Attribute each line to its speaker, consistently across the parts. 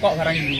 Speaker 1: cungkok barang iki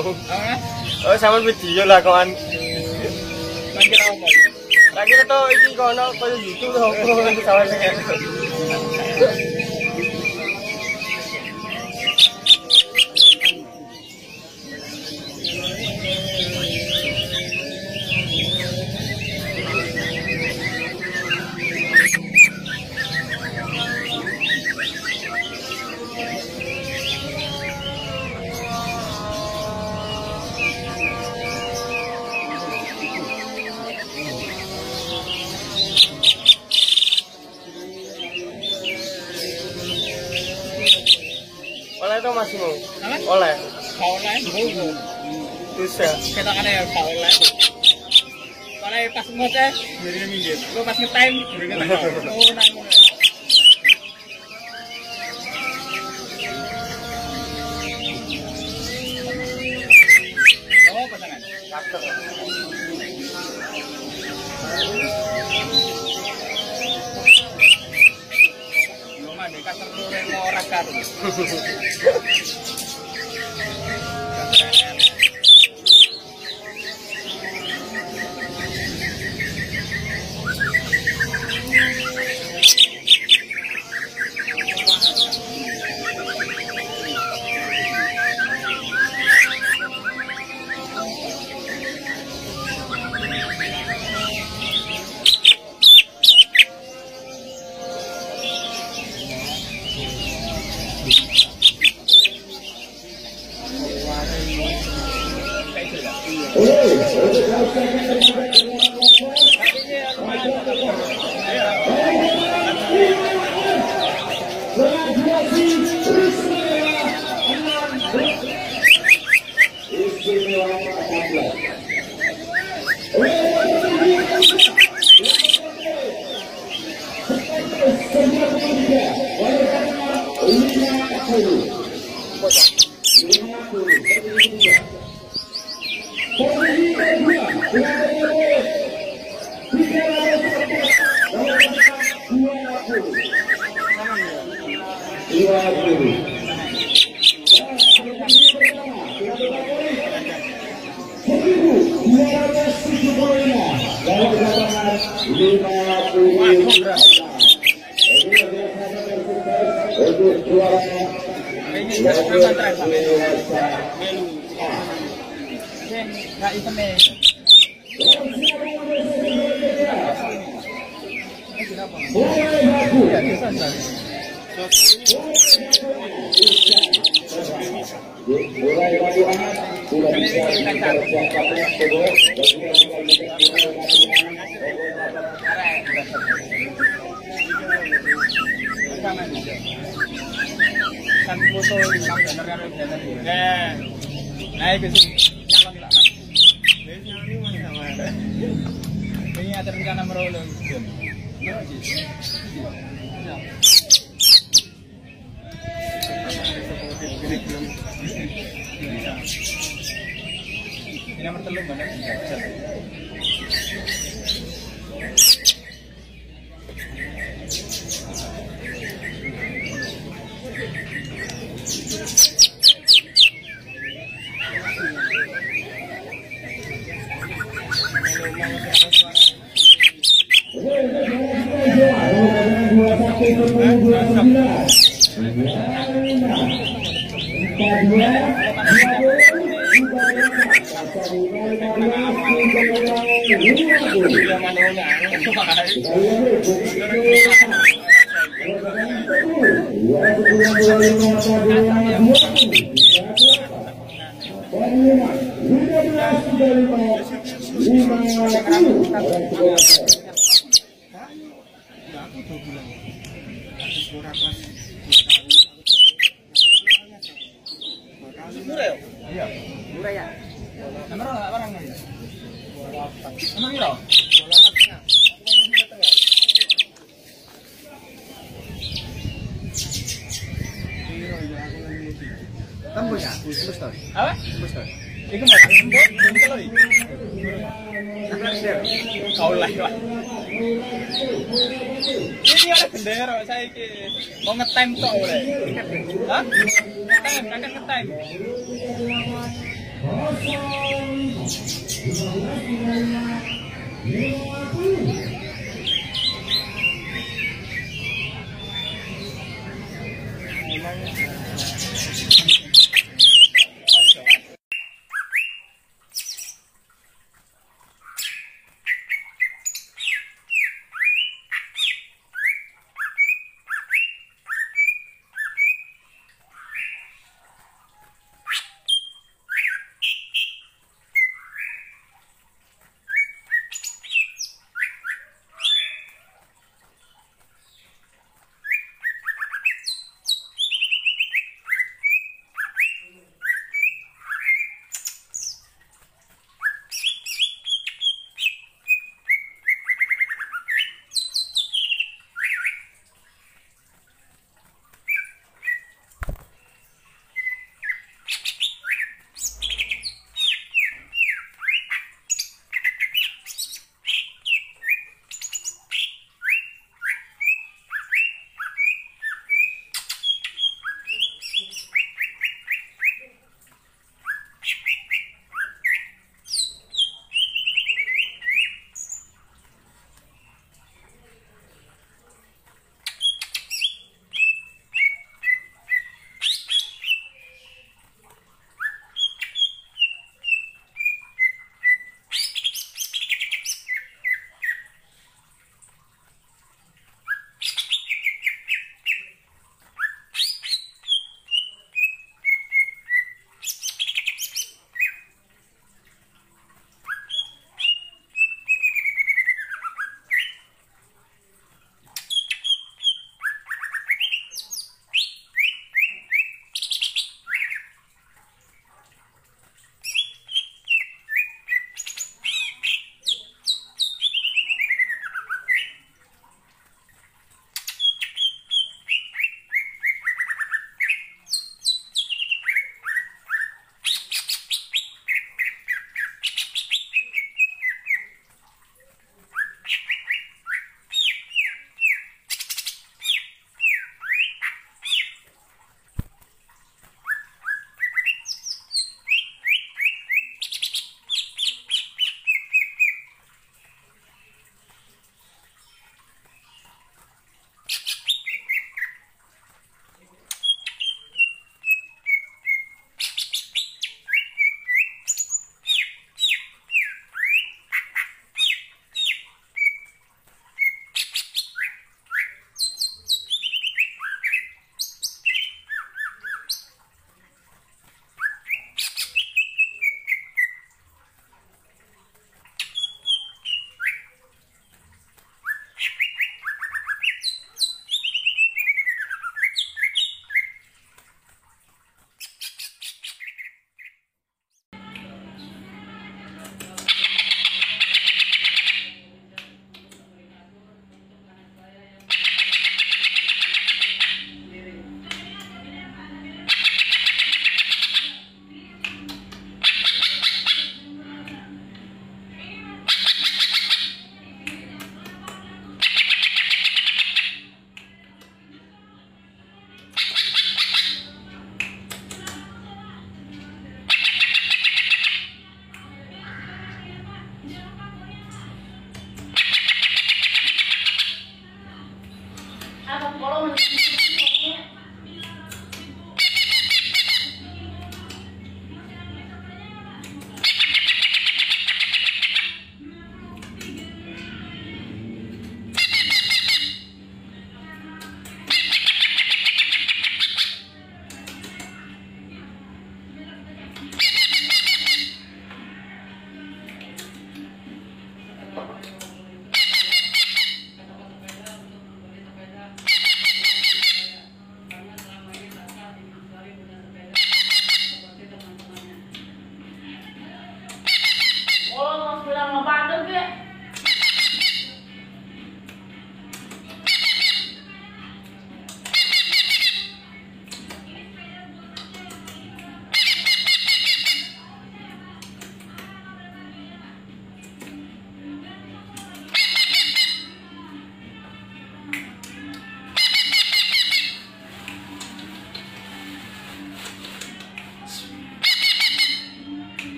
Speaker 2: Oh sama video lah kawan.
Speaker 3: Kira apa?
Speaker 2: Kira tau iki kono koyo YouTube apa sama
Speaker 3: Ngoceh, jadi minggir. Lo pas. Oh, nang. Oh, pasangan. Lo mah dekat
Speaker 4: Thank you.